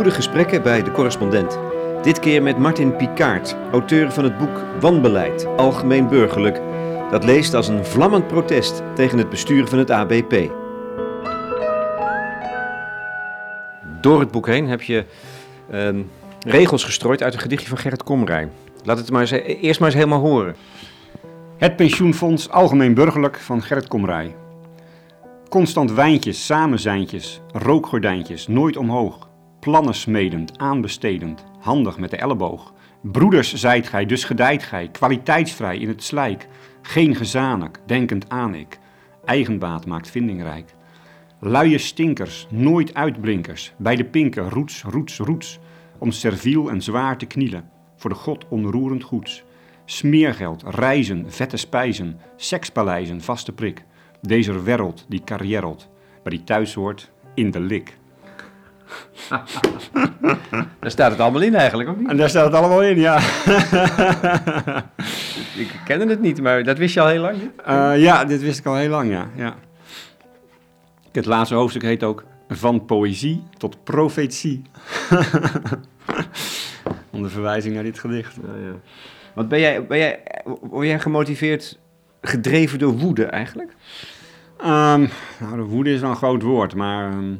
Goede gesprekken bij de correspondent. Dit keer met Martin Picard, auteur van het boek Wanbeleid, algemeen burgerlijk. Dat leest als een vlammend protest tegen het bestuur van het ABP. Door het boek heen heb je ehm, regels gestrooid uit een gedichtje van Gerrit Komrij. Laat het maar eens, eerst maar eens helemaal horen. Het pensioenfonds Algemeen Burgerlijk van Gerrit Komrij. Constant wijntjes, samenzijntjes, rookgordijntjes, nooit omhoog. Plannen smedend, aanbestedend, handig met de elleboog. Broeders zijt gij, dus gedijt gij, kwaliteitsvrij in het slijk. Geen gezanik, denkend aan ik. Eigenbaat maakt vindingrijk. Luie stinkers, nooit uitblinkers, bij de pinken, roets, roets, roets. Om serviel en zwaar te knielen, voor de God onroerend goeds. Smeergeld, reizen, vette spijzen, sekspaleizen, vaste prik. Deze wereld die carrierelt, waar die thuis hoort, in de lik. Daar staat het allemaal in eigenlijk, of niet? En daar staat het allemaal in, ja. Ik kende het niet, maar dat wist je al heel lang? Uh, ja, dit wist ik al heel lang, ja. ja. Het laatste hoofdstuk heet ook Van poëzie tot profetie. Onder verwijzing naar dit gedicht. Ja, ja. Want ben jij, ben jij, word jij gemotiveerd, gedreven door woede eigenlijk? Um, nou, de woede is wel een groot woord, maar um, uh,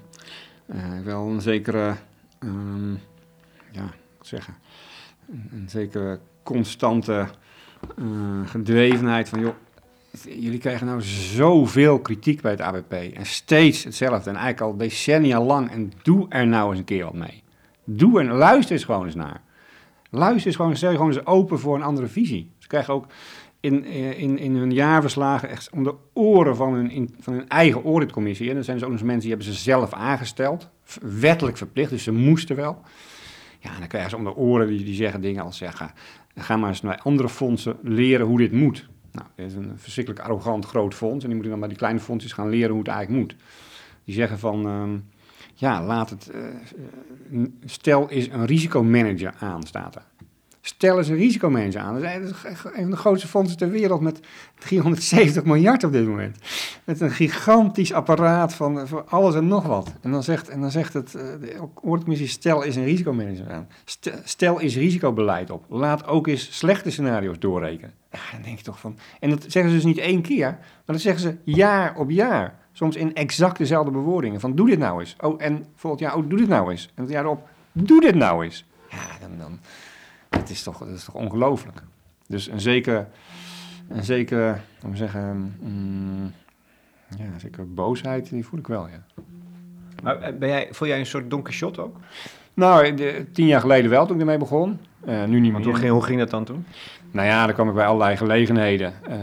wel een zekere, um, ja, wat zeggen, een, zekere constante uh, gedrevenheid van, joh, jullie krijgen nou zoveel kritiek bij het ABP en steeds hetzelfde en eigenlijk al decennia lang en doe er nou eens een keer wat mee. Doe en luister eens gewoon eens naar. Luister eens gewoon, stel je gewoon eens open voor een andere visie. Ze krijgen ook in, in, in hun jaarverslagen echt om de oren van hun, van hun eigen auditcommissie. En dan zijn dus ook nog mensen die hebben ze zelf aangesteld, wettelijk verplicht, dus ze moesten wel. Ja, en dan krijgen ze om de oren die, die zeggen dingen als, ja, ga, maar eens naar andere fondsen leren hoe dit moet. Nou, dit is een verschrikkelijk arrogant groot fonds en die moeten dan bij die kleine fondsjes gaan leren hoe het eigenlijk moet. Die zeggen van, um, ja, laat het, uh, stel is een risicomanager aan, staat er. Stel eens een risicomanager aan. Dat is een van de grootste fondsen ter wereld met 370 miljard op dit moment. Met een gigantisch apparaat van, alles en nog wat. En dan zegt, en dan zegt het, de oorcommissie, stel is een risicomanager aan. Stel is risicobeleid op. Laat ook eens slechte scenario's doorrekenen. Ja, dan denk je toch van... En dat zeggen ze dus niet één keer, maar dat zeggen ze jaar op jaar. Soms in exact dezelfde bewoordingen. Van doe dit nou eens. Oh, en volgend jaar, oh, doe dit nou eens. En het jaar erop, doe dit nou eens. Ja, dan... dan dat is toch, dat is toch ongelooflijk. Dus een zekere, een zekere, we zeggen, mm, ja, zeker boosheid, die voel ik wel, ja. Maar ben jij, voel jij een soort Don Quixote ook? Nou, de, tien jaar geleden wel, toen ik ermee begon. Uh, nu niet meer. Ging, hoe ging dat dan toen? Nou ja, dan kwam ik bij allerlei gelegenheden, uh,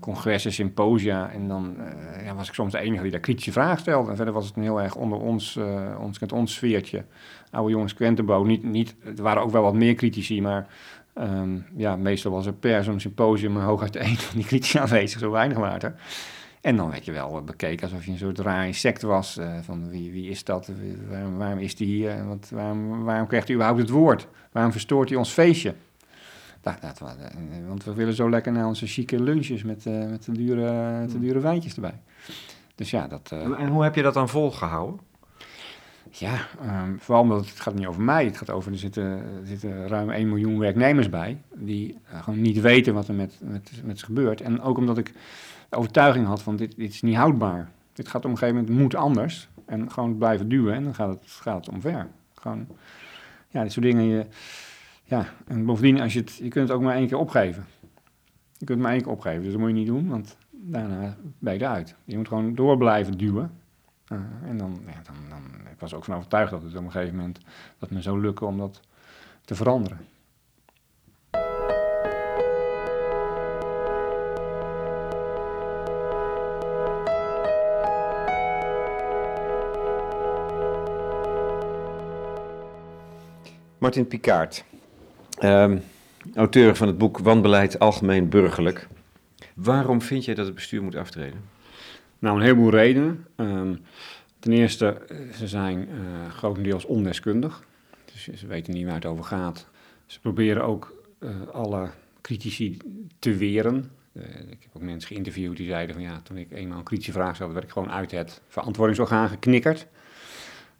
congressen, symposia. En dan uh, ja, was ik soms de enige die daar kritische vragen stelde. En verder was het een heel erg onder ons, ons, ons sfeertje. Oude jongens Quentenbo. Niet, niet, er waren ook wel wat meer critici, maar um, ja, meestal was er per zo'n symposium hooguit één van die critici aanwezig. Zo weinig waren. En dan werd je wel bekeken alsof je een soort raar insect was. Uh, van wie, wie is dat? Waarom, waarom is die hier? Wat, waarom, waarom krijgt hij überhaupt het woord? Waarom verstoort hij ons feestje? Dat, dat, want we willen zo lekker naar onze chique lunches met, uh, met, de dure, de dure wijntjes erbij. Dus ja, dat... Uh, en hoe heb je dat dan volgehouden? Ja, um, vooral omdat het gaat niet over mij. Het gaat over, er zitten, er zitten ruim 1 miljoen werknemers bij... die gewoon niet weten wat er met, met, met ze gebeurt. En ook omdat ik de overtuiging had van dit, dit is niet houdbaar. Dit gaat op een gegeven moment moet anders. En gewoon blijven duwen en dan gaat het, gaat het omver. Gewoon, ja, dit soort dingen. Je, ja, en bovendien, als je, het, je kunt het ook maar één keer opgeven. Je kunt het maar één keer opgeven, dus dat moet je niet doen, want daarna ben je eruit. Je moet gewoon door blijven duwen. Uh, en dan, ja, dan, ik was ook van overtuigd dat het op een gegeven moment dat me zou lukken om dat te veranderen. Martin Picard, um, auteur van het boek Wanbeleid Algemeen Burgerlijk. Waarom vind jij dat het bestuur moet aftreden? Nou, een heleboel redenen. Um, ten eerste, ze zijn uh, grotendeels ondeskundig. Dus ze weten niet waar het over gaat. Ze proberen ook uh, alle critici te weren. Ik heb ook mensen geïnterviewd die zeiden van ja, toen ik eenmaal een kritische vraag stelde, werd ik gewoon uit het verantwoordingsorgaan geknikkerd.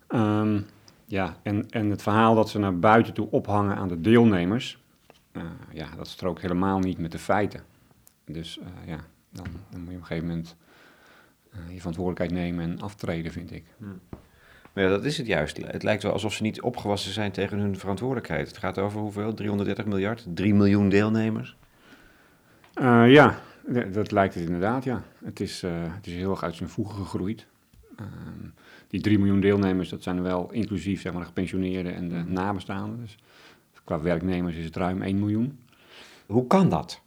Um, Ja, en, en het verhaal dat ze naar buiten toe ophangen aan de deelnemers, ja, dat strookt helemaal niet met de feiten. Dus ja, dan, dan, moet je op een gegeven moment je verantwoordelijkheid nemen en aftreden, vind ik. Hmm. Maar ja, dat is het juist. Het lijkt wel alsof ze niet opgewassen zijn tegen hun verantwoordelijkheid. Het gaat over hoeveel? 330 miljard? 3 miljoen deelnemers? ja, dat lijkt het inderdaad, ja. Het is, het is heel erg uit zijn voegen gegroeid. Ehm, die 3 miljoen deelnemers, dat zijn wel inclusief zeg maar, de gepensioneerden en de nabestaanden. Dus qua werknemers is het ruim 1 miljoen. Hoe kan dat?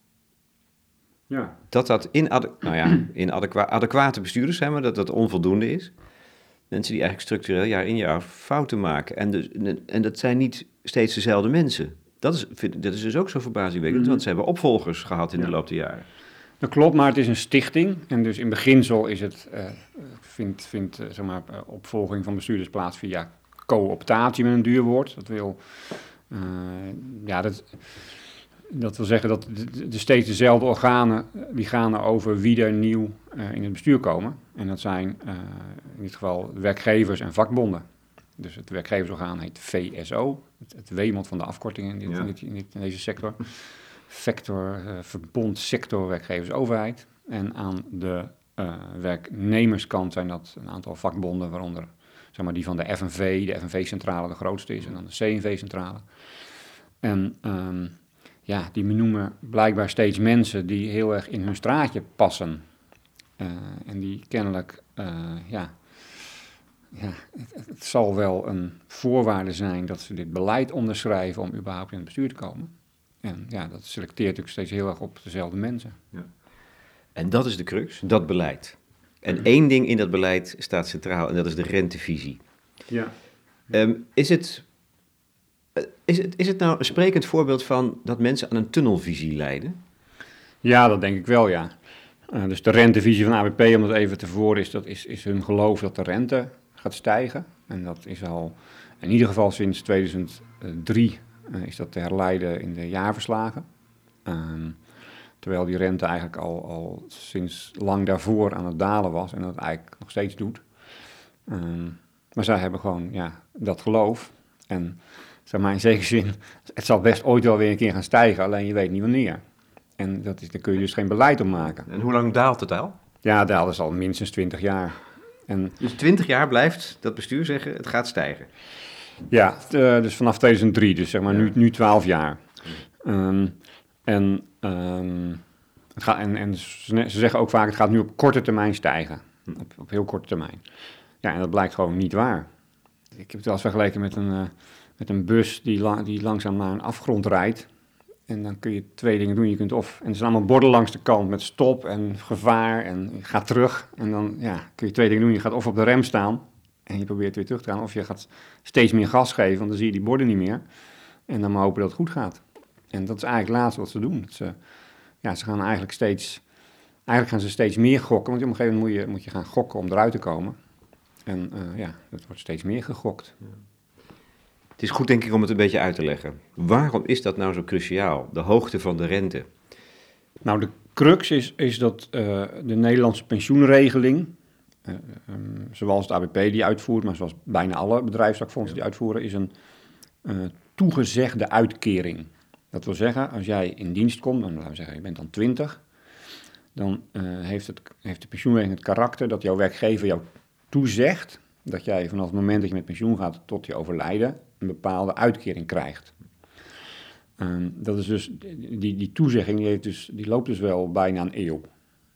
Ja. Dat dat in, nou ja, adequate bestuurders zijn, maar dat dat onvoldoende is. Mensen die eigenlijk structureel jaar in jaar fouten maken. En, dus, en dat zijn niet steeds dezelfde mensen. Dat is, dat is dus ook zo verbazingwekkend, mm want ze hebben opvolgers gehad in de loop der jaren. Dat klopt, maar het is een stichting. En dus in beginsel is het, uh, vindt, vindt uh, zeg maar, uh, opvolging van bestuurders plaats via cooptatie met een duur woord. Dat wil, ja, dat, dat wil zeggen dat de, de, steeds dezelfde organen, die gaan over wie er nieuw in het bestuur komen. En dat zijn in dit geval werkgevers en vakbonden. Dus het werkgeversorgaan heet VSO, het, het weemelt van de afkortingen in, dit, in, dit, in, dit, in deze sector vector, uh, verbond, sector, werkgevers, overheid. En aan de werknemerskant zijn dat een aantal vakbonden, waaronder zeg maar, die van de FNV, de FNV-centrale de grootste is, en dan de CNV-centrale. En um, ja, die benoemen blijkbaar steeds mensen die heel erg in hun straatje passen. Uh, en die kennelijk, ja, ja het, het, zal wel een voorwaarde zijn dat ze dit beleid onderschrijven om überhaupt in het bestuur te komen. En ja, dat selecteert natuurlijk steeds heel erg op dezelfde mensen. Ja. En dat is de crux, dat beleid. En één ding in dat beleid staat centraal en dat is de rentevisie. Ja. Um, is, het, eh, is, het, is het nou een sprekend voorbeeld van dat mensen aan een tunnelvisie leiden? Ja, dat denk ik wel, ja. Uh, dus de rentevisie van ABP, om dat even te verwoorden, is, dat is, is hun geloof dat de rente gaat stijgen. En dat is al in ieder geval sinds 2003 uh, is dat te herleiden in de jaarverslagen. Um, terwijl die rente eigenlijk al, al sinds lang daarvoor aan het dalen was en dat eigenlijk nog steeds doet. Um, maar zij hebben gewoon ja, dat geloof. En zeg maar in zekere zin, het zal best ooit wel weer een keer gaan stijgen, alleen je weet niet wanneer. En dat is, daar kun je dus geen beleid om maken. En hoe lang daalt het al? Ja, daalt is al minstens 20 jaar. En, dus 20 jaar blijft dat bestuur zeggen, het gaat stijgen? Ja, uh, dus vanaf 2003, dus zeg maar ja. nu, nu 12 jaar. Um, en, um, het gaat, en, en ze zeggen ook vaak, het gaat nu op korte termijn stijgen. Op, op heel korte termijn. Ja, en dat blijkt gewoon niet waar. Ik heb het wel eens vergeleken met een, uh, met een bus die, la die langzaam naar een afgrond rijdt. En dan kun je twee dingen doen. Je kunt of, en er zijn allemaal borden langs de kant met stop en gevaar en ga terug. En dan ja, kun je twee dingen doen. Je gaat of op de rem staan en je probeert weer terug te gaan. Of je gaat steeds meer gas geven, want dan zie je die borden niet meer. En dan maar hopen dat het goed gaat. En dat is eigenlijk het laatste wat ze doen. Ze, ja, ze gaan eigenlijk steeds, eigenlijk gaan ze steeds meer gokken. Want op een gegeven moment moet je, moet je gaan gokken om eruit te komen. En uh, ja, het wordt steeds meer gegokt. Ja. Het is goed denk ik om het een beetje uit te leggen. Waarom is dat nou zo cruciaal, de hoogte van de rente? Nou, de crux is, is dat uh, de Nederlandse pensioenregeling, uh, um, zoals het ABP die uitvoert, maar zoals bijna alle bedrijfstakfondsen die uitvoeren, is een uh, toegezegde uitkering. Dat wil zeggen, als jij in dienst komt, dan laten we zeggen, je bent dan 20, dan heeft, het, heeft de pensioenregeling het karakter dat jouw werkgever jou toezegt dat jij vanaf het moment dat je met pensioen gaat tot je overlijden een bepaalde uitkering krijgt. Um, dat is dus, die, die toezegging die, heeft dus, die loopt dus wel bijna een eeuw.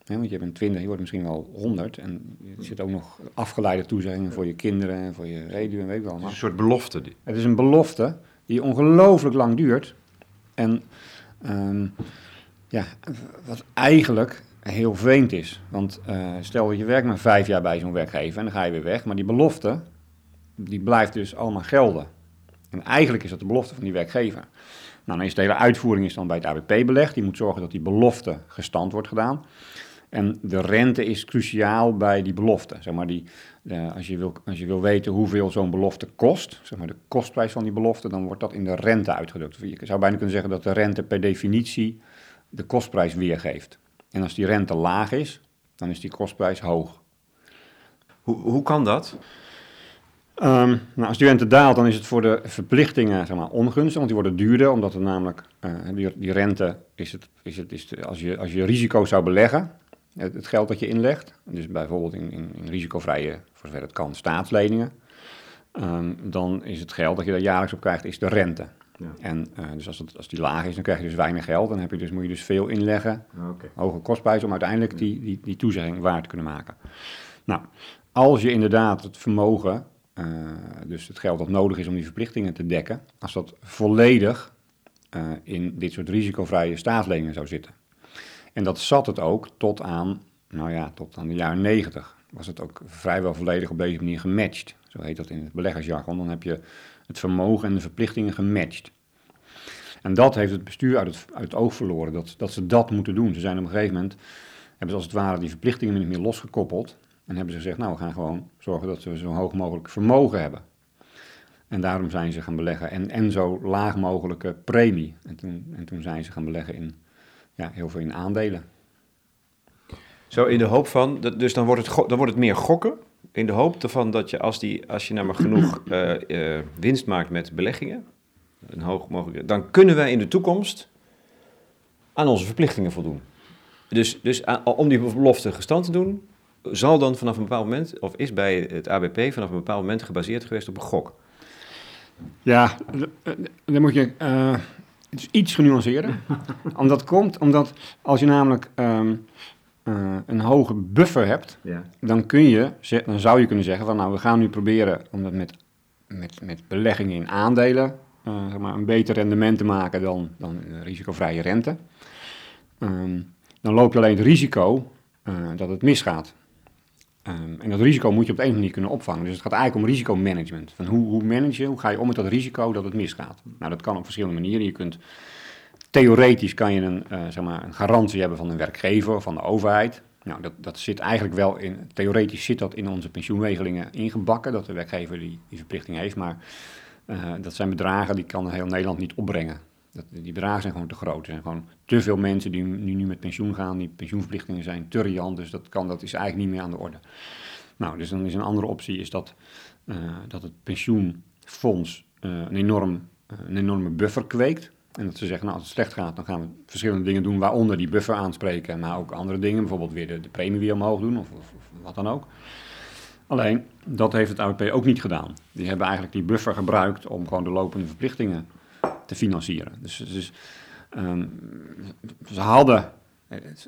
He, want je bent 20, je wordt misschien wel 100. En er zit ook nog afgeleide toezeggingen voor je kinderen en voor je reden en weet ik wel. Het is een soort belofte. Die. Het is een belofte die ongelooflijk lang duurt. En um, ja, wat eigenlijk heel vreemd is. Want uh, stel dat je werkt maar vijf jaar bij zo'n werkgever en dan ga je weer weg. Maar die belofte, die blijft dus allemaal gelden. En eigenlijk is dat de belofte van die werkgever. Nou, dan is de hele uitvoering is dan bij het ABP belegd. Die moet zorgen dat die belofte gestand wordt gedaan. En de rente is cruciaal bij die belofte. Zeg maar die, uh, als, je wil, als je wil weten hoeveel zo'n belofte kost, zeg maar de kostprijs van die belofte, dan wordt dat in de rente uitgedrukt. Je zou bijna kunnen zeggen dat de rente per definitie de kostprijs weergeeft. En als die rente laag is, dan is die kostprijs hoog. Hoe, hoe kan dat? Ehm, nou, als die rente daalt, dan is het voor de verplichtingen zeg maar, ongunstig, want die worden duurder, omdat er namelijk uh, die, die, rente is het, is het, is het, als, je, als je risico zou beleggen, het, het geld dat je inlegt, dus bijvoorbeeld in, in, in risicovrije, voor zover het kan, staatsleningen, um, dan is het geld dat je daar jaarlijks op krijgt, is de rente. Ja. En uh, dus als, het, als die laag is, dan krijg je dus weinig geld. Dan heb je dus, moet je dus veel inleggen, okay. hoge kostprijs, om uiteindelijk die, die, die toezegging waar te kunnen maken. Nou, als je inderdaad het vermogen uh, dus het geld dat nodig is om die verplichtingen te dekken, als dat volledig uh, in dit soort risicovrije staatsleningen zou zitten. En dat zat het ook tot aan, nou ja, tot aan de jaren 90. Was het ook vrijwel volledig op deze manier gematcht. Zo heet dat in het beleggersjargon. Dan heb je het vermogen en de verplichtingen gematcht. En dat heeft het bestuur uit het, uit het oog verloren, dat, dat ze dat moeten doen. Ze zijn op een gegeven moment, hebben ze als het ware die verplichtingen niet meer losgekoppeld. En hebben ze gezegd, nou, we gaan gewoon zorgen dat we zo hoog mogelijk vermogen hebben. En daarom zijn ze gaan beleggen en, en zo laag mogelijke premie. En toen, en toen zijn ze gaan beleggen in ja, heel veel in aandelen. Zo in de hoop van, dus dan wordt het, dan wordt het meer gokken. In de hoop ervan dat je als, die, als je nou maar genoeg uh, uh, winst maakt met beleggingen, een hoog mogelijk, dan kunnen wij in de toekomst aan onze verplichtingen voldoen. Dus, dus om die belofte gestand te doen, zal dan vanaf een bepaald moment, of is bij het ABP vanaf een bepaald moment gebaseerd geweest op een gok? Ja, dan moet je uh, iets genuanceerder. omdat komt, omdat als je namelijk um, uh, een hoge buffer hebt, ja. dan, kun je, dan zou je kunnen zeggen van nou, we gaan nu proberen om dat met, met, met beleggingen in aandelen uh, zeg maar een beter rendement te maken dan, dan risicovrije rente. Um, dan loop je alleen het risico dat het misgaat. Um, en dat risico moet je op de een of andere manier kunnen opvangen. Dus het gaat eigenlijk om risicomanagement. Van hoe, hoe manage je, hoe ga je om met dat risico dat het misgaat? Nou, dat kan op verschillende manieren. Je kunt, theoretisch kan je een, uh, zeg maar een garantie hebben van een werkgever of van de overheid. Nou, dat, dat zit eigenlijk wel in, theoretisch zit dat in onze pensioenregelingen ingebakken, dat de werkgever die, die verplichting heeft. Maar uh, dat zijn bedragen die kan heel Nederland niet opbrengen. Dat, die bedragen zijn gewoon te groot. Er zijn gewoon te veel mensen die nu, nu met pensioen gaan. Die pensioenverplichtingen zijn te riant, dus dat, kan, dat is eigenlijk niet meer aan de orde. Nou, dus dan is een andere optie is dat, uh, dat het pensioenfonds een, enorm, een enorme buffer kweekt. En dat ze zeggen, nou, als het slecht gaat, dan gaan we verschillende dingen doen, waaronder die buffer aanspreken, maar ook andere dingen, bijvoorbeeld weer de, premie weer omhoog doen of, wat dan ook. Alleen, dat heeft het AWP ook niet gedaan. Die hebben eigenlijk die buffer gebruikt om gewoon de lopende verplichtingen te financieren. Dus, um, ze hadden,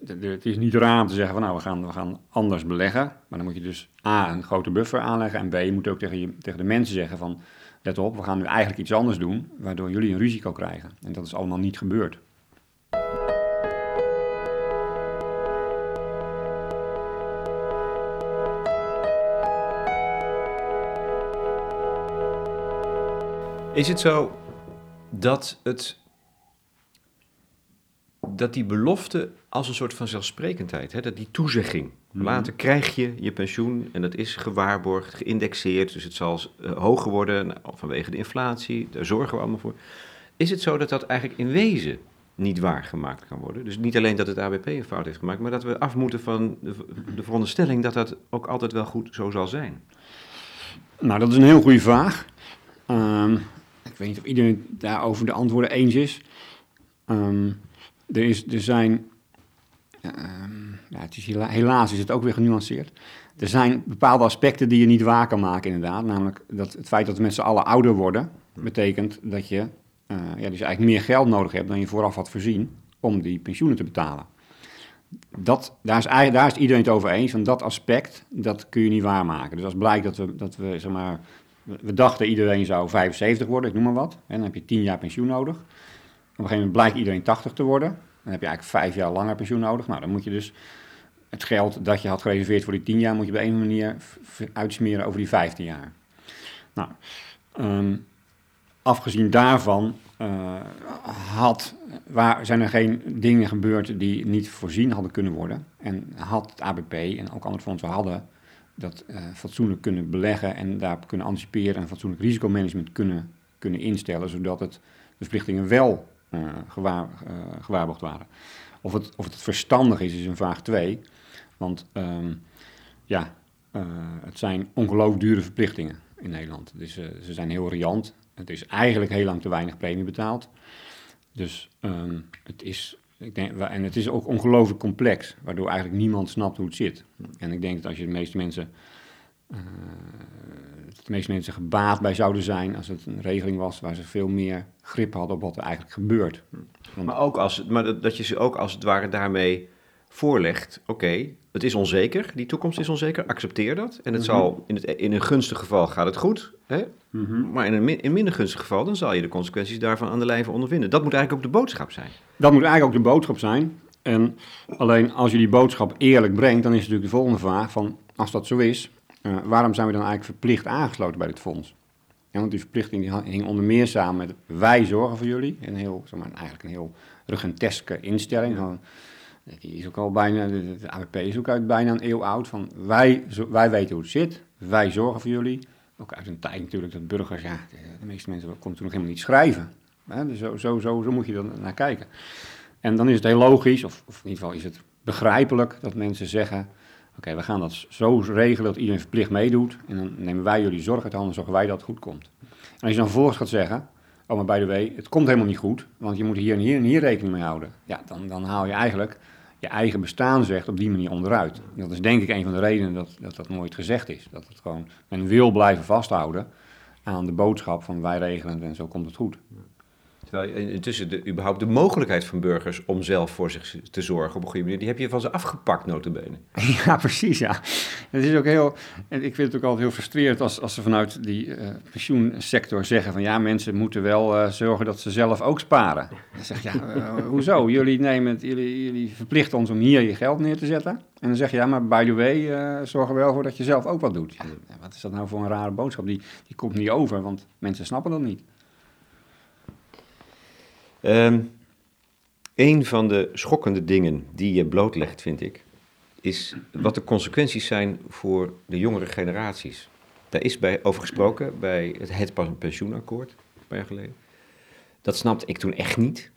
het is niet raar om te zeggen van nou we gaan, we gaan anders beleggen, maar dan moet je dus A, een grote buffer aanleggen en B, je moet ook tegen, tegen de mensen zeggen van let op, we gaan nu eigenlijk iets anders doen, waardoor jullie een risico krijgen. En dat is allemaal niet gebeurd. Is het zo dat, het, dat die belofte als een soort van zelfsprekendheid, hè, dat die toezegging. Mhm. Later krijg je je pensioen en dat is gewaarborgd, geïndexeerd, dus het zal uh, hoger worden nou, vanwege de inflatie, daar zorgen we allemaal voor. Is het zo dat dat eigenlijk in wezen niet waargemaakt kan worden? Dus niet alleen dat het ABP een fout heeft gemaakt, maar dat we af moeten van de, de veronderstelling dat dat ook altijd wel goed zo zal zijn. Nou, dat is een heel goede vraag. Um, ik weet niet of iedereen daarover de antwoorden eens is. Um, er, is er zijn, ja, het is helaas is het ook weer genuanceerd. Er zijn bepaalde aspecten die je niet waar kan maken, inderdaad. Namelijk dat het feit dat we met z'n allen ouder worden, betekent dat je uh, ja, dus eigenlijk meer geld nodig hebt dan je vooraf had voorzien om die pensioenen te betalen. Dat, daar, is, daar is iedereen het over eens, van dat aspect, dat kun je niet waarmaken. Dus als blijkt dat we, dat we zeg maar, we dachten iedereen zou 75 worden, ik noem maar wat. En dan heb je 10 jaar pensioen nodig. Een gegeven moment blijkt iedereen 80 te worden. Dan heb je eigenlijk 5 jaar langer pensioen nodig. Nou, dan moet je dus het geld dat je had gereserveerd voor die 10 jaar, moet je op een manier uitsmeren over die 15 jaar. Nou, um, afgezien daarvan uh, had, waar, zijn er geen dingen gebeurd die niet voorzien hadden kunnen worden. En had het ABP en ook andere fondsen hadden dat uh, fatsoenlijk kunnen beleggen en daarop kunnen anticiperen en fatsoenlijk risicomanagement kunnen, kunnen instellen, zodat het, de verplichtingen wel uh, gewaar, gewaarborgd waren. Of het, of het verstandig is, is een vraag 2. Want um, ja, het zijn ongelooflijk dure verplichtingen. in Nederland. Dus ze zijn heel riant. Het is eigenlijk heel lang te weinig premie betaald. Dus um, het is, ik denk, en het is ook ongelooflijk complex, waardoor eigenlijk niemand snapt hoe het zit. En ik denk dat als je de meeste mensen, uh, de meeste mensen gebaat bij zouden zijn, als het een regeling was waar ze veel meer grip hadden op wat er eigenlijk gebeurt. Want, maar ook als, maar dat, dat je ze ook als het ware daarmee voorlegt, oké, het is onzeker, die toekomst is onzeker, accepteer dat. En het mhm. zal, in, het, in een gunstig geval gaat het goed, hè? Mhm. maar in een in minder gunstig geval, dan zal je de consequenties daarvan aan de lijve ondervinden. Dat moet eigenlijk ook de boodschap zijn. Dat moet eigenlijk ook de boodschap zijn. En alleen als je die boodschap eerlijk brengt, dan is natuurlijk de volgende vraag van, als dat zo is, uh, waarom zijn we dan eigenlijk verplicht aangesloten bij dit fonds? Ja, want die verplichting die hing onder meer samen met wij zorgen voor jullie. Een heel, zeg maar, eigenlijk een heel rugenteske instelling. Die is ook al bijna, de, AWP is ook uit bijna een eeuw oud. Van wij, wij weten hoe het zit, wij zorgen voor jullie. Ook uit een tijd natuurlijk dat burgers, ja, de, meeste mensen konden toen nog helemaal niet schrijven. Dus zo, zo, zo, zo moet je er naar kijken. En dan is het heel logisch, of, of in ieder geval is het begrijpelijk, dat mensen zeggen: Oké, we gaan dat zo regelen dat iedereen verplicht meedoet. En dan nemen wij jullie zorg uit handen, zorgen wij dat het goed komt. En als je dan vervolgens gaat zeggen: Oh, maar bij de way, het komt helemaal niet goed, want je moet hier en hier en hier rekening mee houden. Ja, dan, dan haal je eigenlijk je eigen bestaansrecht op die manier onderuit. Dat is denk ik een van de redenen dat, dat dat nooit gezegd is. Dat het gewoon, men wil blijven vasthouden aan de boodschap van wij regelen en zo komt het goed. Terwijl intussen de, überhaupt de mogelijkheid van burgers om zelf voor zich te zorgen op een goede manier, die heb je van ze afgepakt, notabene. Ja, precies, ja. Het is ook heel, en ik vind het ook altijd heel frustrerend als, als ze vanuit die uh, pensioensector zeggen van ja, mensen moeten wel uh, zorgen dat ze zelf ook sparen. Dan zeg je, ja, uh, hoezo? Jullie, nemen jullie, verplichten ons om hier je geld neer te zetten. En dan zeg je, ja, maar by the way, zorg er wel voor dat je zelf ook wat doet. Ja, wat is dat nou voor een rare boodschap? Die, die komt niet over, want mensen snappen dat niet. Um, een van de schokkende dingen die je blootlegt, vind ik, is wat de consequenties zijn voor de jongere generaties. Daar is bij, over gesproken bij het, het pensioenakkoord, een paar jaar geleden. Dat snapte ik toen echt niet,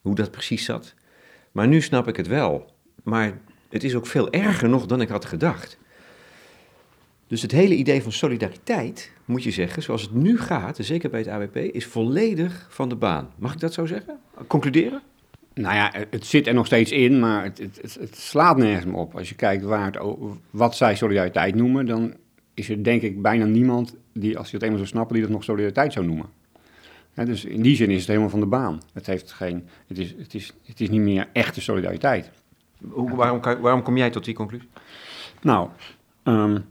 hoe dat precies zat. Maar nu snap ik het wel. Maar het is ook veel erger nog dan ik had gedacht. Dus het hele idee van solidariteit, moet je zeggen, zoals het nu gaat, zeker bij het AWP, is volledig van de baan. Mag ik dat zo zeggen? Concluderen? Nou ja, het zit er nog steeds in, maar het, het, het slaat nergens meer op. Als je kijkt waar het, wat zij solidariteit noemen, dan is er denk ik bijna niemand die, als je het eenmaal zou snappen, die dat nog solidariteit zou noemen. dus in die zin is het helemaal van de baan. Het, heeft geen, het, is, het, is, het is niet meer echte solidariteit. Hoe, waarom, waarom kom jij tot die conclusie? Nou, um,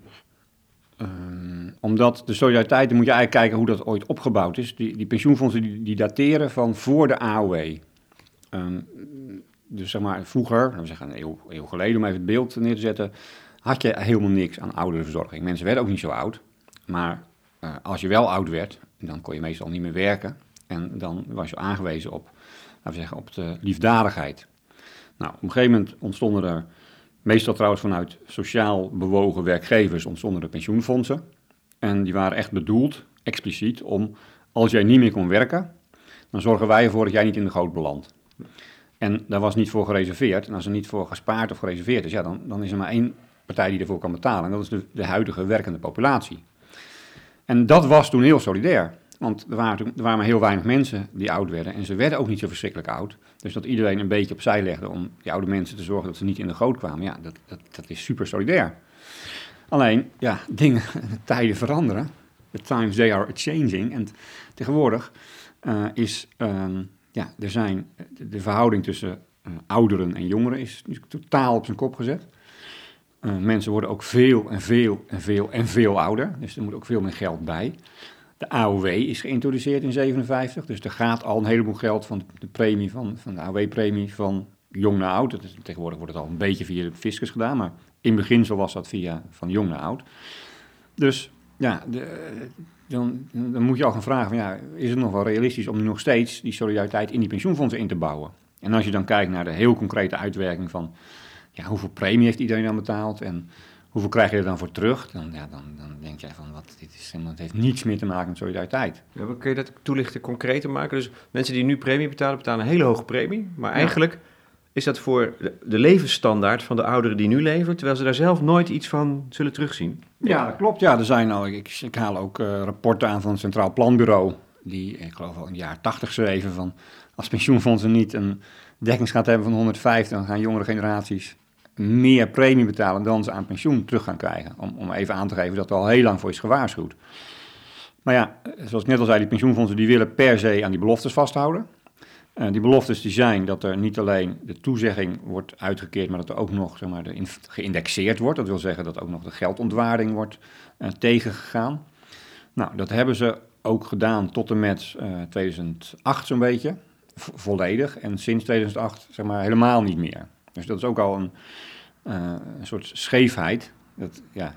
Um, omdat de solidariteit, dan moet je eigenlijk kijken hoe dat ooit opgebouwd is. Die, die pensioenfondsen die, dateren van voor de AOW. Um, ehm, dus zeg maar vroeger, we zeggen een eeuw, geleden om even het beeld neer te zetten, had je helemaal niks aan ouderenverzorging. Mensen werden ook niet zo oud, maar uh, als je wel oud werd, dan kon je meestal niet meer werken. En dan was je aangewezen op, laten we zeggen, op de liefdadigheid. Nou, op een gegeven moment ontstonden er Meestal trouwens vanuit sociaal bewogen werkgevers ontstonden de pensioenfondsen. En die waren echt bedoeld, expliciet, om als jij niet meer kon werken, dan zorgen wij ervoor dat jij niet in de goot belandt. En daar was niet voor gereserveerd. En als er niet voor gespaard of gereserveerd is, ja, dan, dan is er maar één partij die ervoor kan betalen. En dat is de, de huidige werkende populatie. En dat was toen heel solidair. Want er waren, er waren maar heel weinig mensen die oud werden. En ze werden ook niet zo verschrikkelijk oud. Dus dat iedereen een beetje opzij legde om die oude mensen te zorgen dat ze niet in de goot kwamen. Ja, dat, dat, dat is super solidair. Alleen, ja, dingen, tijden veranderen. The times they are changing. En tegenwoordig uh, is, uh, ja, er zijn, de verhouding tussen uh, ouderen en jongeren is totaal op zijn kop gezet. Uh, mensen worden ook veel en veel en veel en veel ouder. Dus er moet ook veel meer geld bij. De AOW is geïntroduceerd in 57, dus er gaat al een heleboel geld van de premie van, van de AOW-premie van jong naar oud. Is, tegenwoordig wordt het al een beetje via de fiscus gedaan, maar in beginsel was dat via van jong naar oud. Dus ja, de, dan, dan, moet je al gaan vragen, van, ja, is het nog wel realistisch om nu nog steeds die solidariteit in die pensioenfondsen in te bouwen? En als je dan kijkt naar de heel concrete uitwerking van ja, hoeveel premie heeft iedereen dan betaald en Hoeveel krijg je er dan voor terug? Dan, ja, dan, dan denk jij van, wat, dit is, heeft niets meer te maken met solidariteit. Ja, kun je dat toelichten, concreter maken? Dus mensen die nu premie betalen, betalen een hele hoge premie. Maar eigenlijk is dat voor de, levensstandaard van de ouderen die nu leven, terwijl ze daar zelf nooit iets van zullen terugzien? Ja, dat klopt. Ja, er zijn al, ik, ik haal ook eh, rapporten aan van het Centraal Planbureau, die ik geloof al in de jaren 80 schreven van als pensioenfondsen niet een dekkingsgraad hebben van 150, dan gaan jongere generaties meer premie betalen dan ze aan pensioen terug gaan krijgen. Om, om even aan te geven dat er al heel lang voor is gewaarschuwd. Maar ja, zoals ik net al zei, die pensioenfondsen die willen per se aan die beloftes vasthouden. Uh, die beloftes die zijn dat er niet alleen de toezegging wordt uitgekeerd, maar dat er ook nog zeg maar, de geïndexeerd wordt. Dat wil zeggen dat ook nog de geldontwaarding wordt uh, tegengegaan. Nou, dat hebben ze ook gedaan tot en met uh, 2008 zo'n beetje, volledig. En sinds 2008 zeg maar helemaal niet meer. Dus dat is ook al een, een soort scheefheid. Dat, ja,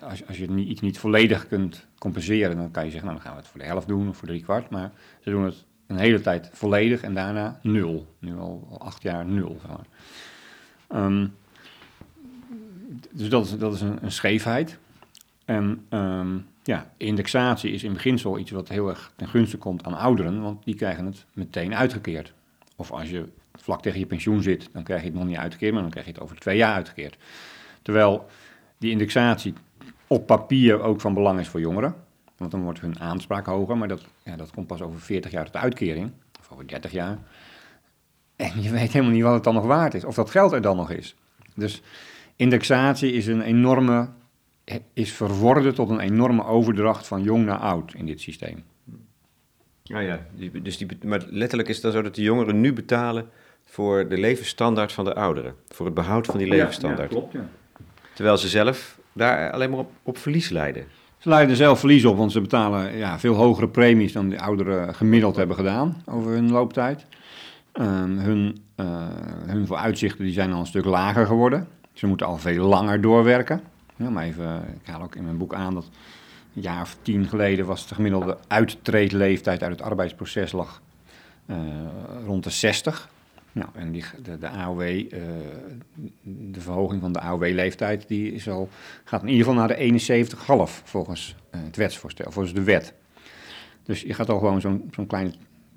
als, als je iets niet volledig kunt compenseren, dan kan je zeggen, nou dan gaan we het voor de helft doen of voor drie kwart. Maar ze doen het een hele tijd volledig en daarna nul. Nu al, acht jaar nul. Zeg um, dus dat is, dat is een, een scheefheid. En um, ja, indexatie is in beginsel iets wat heel erg ten gunste komt aan ouderen, want die krijgen het meteen uitgekeerd. Of als je vlak tegen je pensioen zit, dan krijg je het nog niet uitgekeerd, maar dan krijg je het over twee jaar uitgekeerd. Terwijl die indexatie op papier ook van belang is voor jongeren. Want dan wordt hun aanspraak hoger, maar dat, ja, dat komt pas over 40 jaar tot uitkering, of over 30 jaar. En je weet helemaal niet wat het dan nog waard is, of dat geld er dan nog is. Dus indexatie is een enorme, is verworden tot een enorme overdracht van jong naar oud in dit systeem. Ja, ja. Dus die, maar letterlijk is het dan zo dat de jongeren nu betalen voor de levensstandaard van de ouderen. Voor het behoud van die levensstandaard. Ja, ja klopt, ja. Terwijl ze zelf daar alleen maar op, op verlies leiden. Ze leiden zelf verlies op, want ze betalen ja, veel hogere premies dan de ouderen gemiddeld hebben gedaan over hun looptijd. Um, hun, uh, hun vooruitzichten die zijn al een stuk lager geworden. Ze moeten al veel langer doorwerken. Ja, maar even, ik haal ook in mijn boek aan dat een jaar of tien geleden was de gemiddelde uittreedleeftijd uit het arbeidsproces lag uh, rond de 60. Nou, en die, de, de AOW, uh, de verhoging van de AOW-leeftijd, die is al, gaat in ieder geval naar de 71,5 volgens uh, het wetsvoorstel, volgens de wet. Dus je gaat al gewoon zo'n zo'n kleine,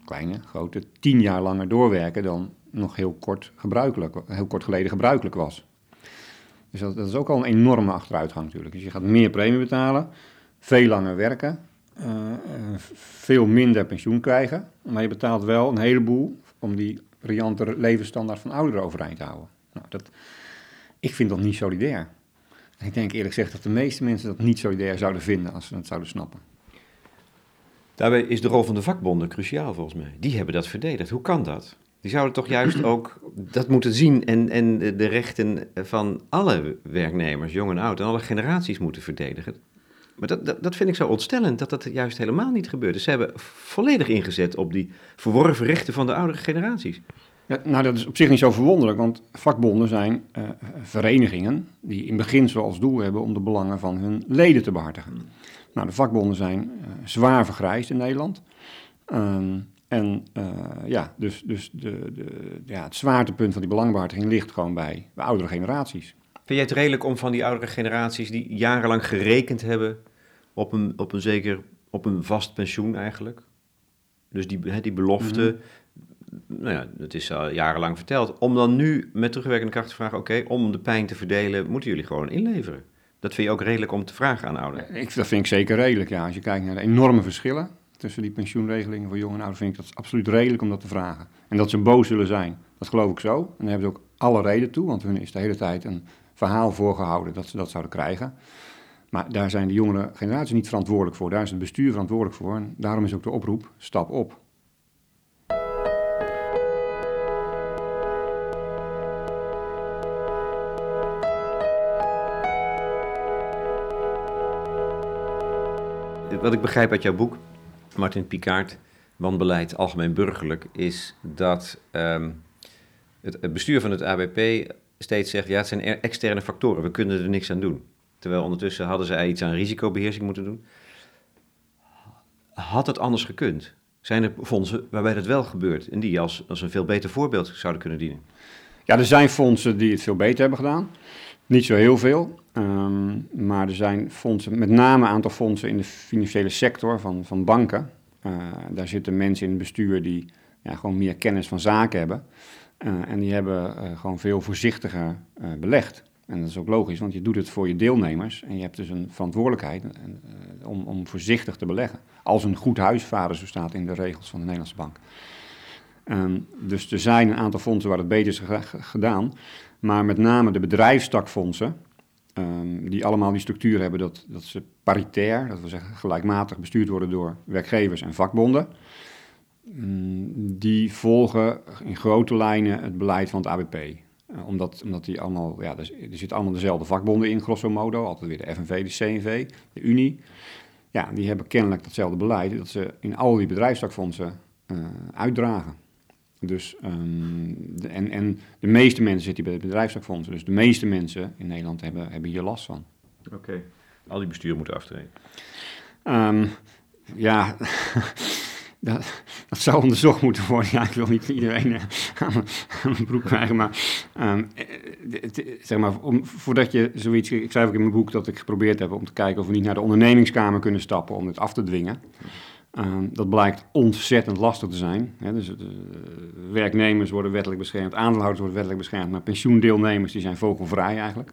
kleine, grote, tien jaar langer doorwerken dan nog heel kort, gebruikelijk, heel kort geleden gebruikelijk was. Dus dat, dat is ook al een enorme achteruitgang natuurlijk. Dus je gaat meer premie betalen, veel langer werken, uh, veel minder pensioen krijgen, maar je betaalt wel een heleboel om die riante levensstandaard van ouderen overeind houden. Nou, dat, ik vind dat niet solidair. Ik denk eerlijk gezegd dat de meeste mensen dat niet solidair zouden vinden als ze het zouden snappen. Daarbij is de rol van de vakbonden cruciaal volgens mij. Die hebben dat verdedigd. Hoe kan dat? Die zouden toch juist ook dat moeten zien en, en de rechten van alle werknemers, jong en oud, en alle generaties moeten verdedigen. Maar dat, dat, dat, vind ik zo ontstellend, dat dat juist helemaal niet gebeurt. Dus ze hebben volledig ingezet op die verworven rechten van de oudere generaties. Ja, nou, dat is op zich niet zo verwonderlijk, want vakbonden zijn uh, verenigingen die in beginsel als doel hebben om de belangen van hun leden te behartigen. Nou, de vakbonden zijn uh, zwaar vergrijsd in Nederland. Um, en uh, ja, dus, dus de, de, ja, het zwaartepunt van die belangenbehartiging ligt gewoon bij de oudere generaties. Vind jij het redelijk om van die oudere generaties die jarenlang gerekend hebben op een, op een zeker, op een vast pensioen eigenlijk? Dus die, die belofte, mm-hmm. nou ja, dat is al jarenlang verteld. Om dan nu met terugwerkende kracht te vragen, oké, okay, om de pijn te verdelen, moeten jullie gewoon inleveren. Dat vind je ook redelijk om te vragen aan ouderen? Ik, dat vind ik zeker redelijk, ja. Als je kijkt naar de enorme verschillen tussen die pensioenregelingen voor jong en oud, vind ik dat absoluut redelijk om dat te vragen. En dat ze boos zullen zijn, dat geloof ik zo. En daar hebben ze ook alle reden toe, want hun is de hele tijd een verhaal voorgehouden dat ze dat zouden krijgen. Maar daar zijn de jongere generaties niet verantwoordelijk voor. Daar is het bestuur verantwoordelijk voor. En daarom is ook de oproep: stap op. Wat ik begrijp uit jouw boek, Martin Picard, Wanbeleid Algemeen Burgerlijk, is dat um, het, het bestuur van het ABP steeds zegt, ja, het zijn externe factoren, we kunnen er niks aan doen. Terwijl ondertussen hadden zij iets aan risicobeheersing moeten doen. Had het anders gekund? Zijn er fondsen waarbij dat wel gebeurt en die als, als een veel beter voorbeeld zouden kunnen dienen? Ja, er zijn fondsen die het veel beter hebben gedaan. Niet zo heel veel, um, maar er zijn fondsen, met name een aantal fondsen in de financiële sector van, van banken. Uh, daar zitten mensen in het bestuur die ja, gewoon meer kennis van zaken hebben. en die hebben gewoon veel voorzichtiger belegd. En dat is ook logisch, want je doet het voor je deelnemers en je hebt dus een verantwoordelijkheid om, om voorzichtig te beleggen. Als een goed huisvader, zo staat in de regels van de Nederlandse Bank. Ehm, dus er zijn een aantal fondsen waar het beter is gedaan. Maar met name de bedrijfstakfondsen, um, die allemaal die structuur hebben dat, dat ze paritair, dat wil zeggen gelijkmatig bestuurd worden door werkgevers en vakbonden. Um, die volgen in grote lijnen het beleid van het ABP. Uh, omdat, omdat die allemaal, ja, er, er zitten allemaal dezelfde vakbonden in, grosso modo. Altijd weer de FNV, de CNV, de Unie. Ja, die hebben kennelijk datzelfde beleid dat ze in al die bedrijfstakfondsen uh, uitdragen. Dus, um, de, en, en de meeste mensen zitten bij de bedrijfstakfondsen. Dus de meeste mensen in Nederland hebben, hebben hier last van. Oké. Okay. Al die besturen moeten aftreden. Um, ja, dat, zou onderzocht moeten worden. Ja, ik wil niet iedereen uh, aan, mijn, broek krijgen, maar, um, zeg maar om, voordat je zoiets... Ik schrijf ook in mijn boek dat ik geprobeerd heb om te kijken of we niet naar de ondernemingskamer kunnen stappen om het af te dwingen. Um, dat blijkt ontzettend lastig te zijn. Dus de, werknemers worden wettelijk beschermd, aandeelhouders worden wettelijk beschermd, maar pensioendeelnemers die zijn vogelvrij eigenlijk.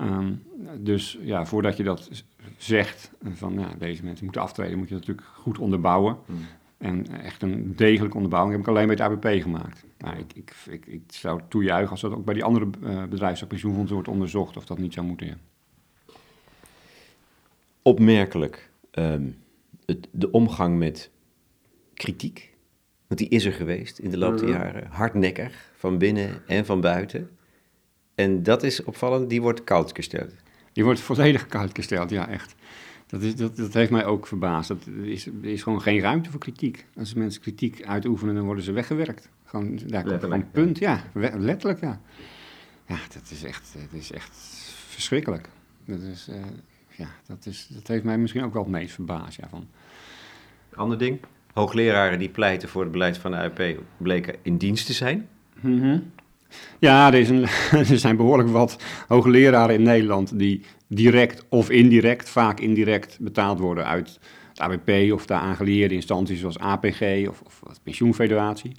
Um, dus ja, voordat je dat zegt, van ja, deze mensen moeten aftreden, moet je dat natuurlijk goed onderbouwen. Hmm. En echt een degelijke onderbouwing heb ik alleen bij het ABP gemaakt. Nou, ik, ik, ik, ik zou toejuichen als dat ook bij die andere uh, bedrijfspensioenfondsen wordt onderzocht, of dat niet zou moeten. Ja. Opmerkelijk. Um de omgang met kritiek. Want die is er geweest in de loop der jaren. Hardnekkig, van binnen en van buiten. En dat is opvallend, die wordt koud gesteld. Die wordt volledig koud gesteld, ja, echt. Dat, is, dat, dat heeft mij ook verbaasd. Dat is, er is gewoon geen ruimte voor kritiek. Als mensen kritiek uitoefenen, dan worden ze weggewerkt. Gewoon, daar komt gewoon punt, ja. Letterlijk, ja. Ja, dat is echt, dat is echt verschrikkelijk. Dat is, uh, ja, dat, is, dat heeft mij misschien ook wel het meest verbaasd. Ja, van. Ander ding, hoogleraren die pleiten voor het beleid van de UP bleken in dienst te zijn. Mm Ja, er, is een, er, zijn behoorlijk wat hoogleraren in Nederland die direct of indirect, vaak indirect betaald worden uit het ABP of de aangelieerde instanties zoals APG of, of de Pensioenfederatie.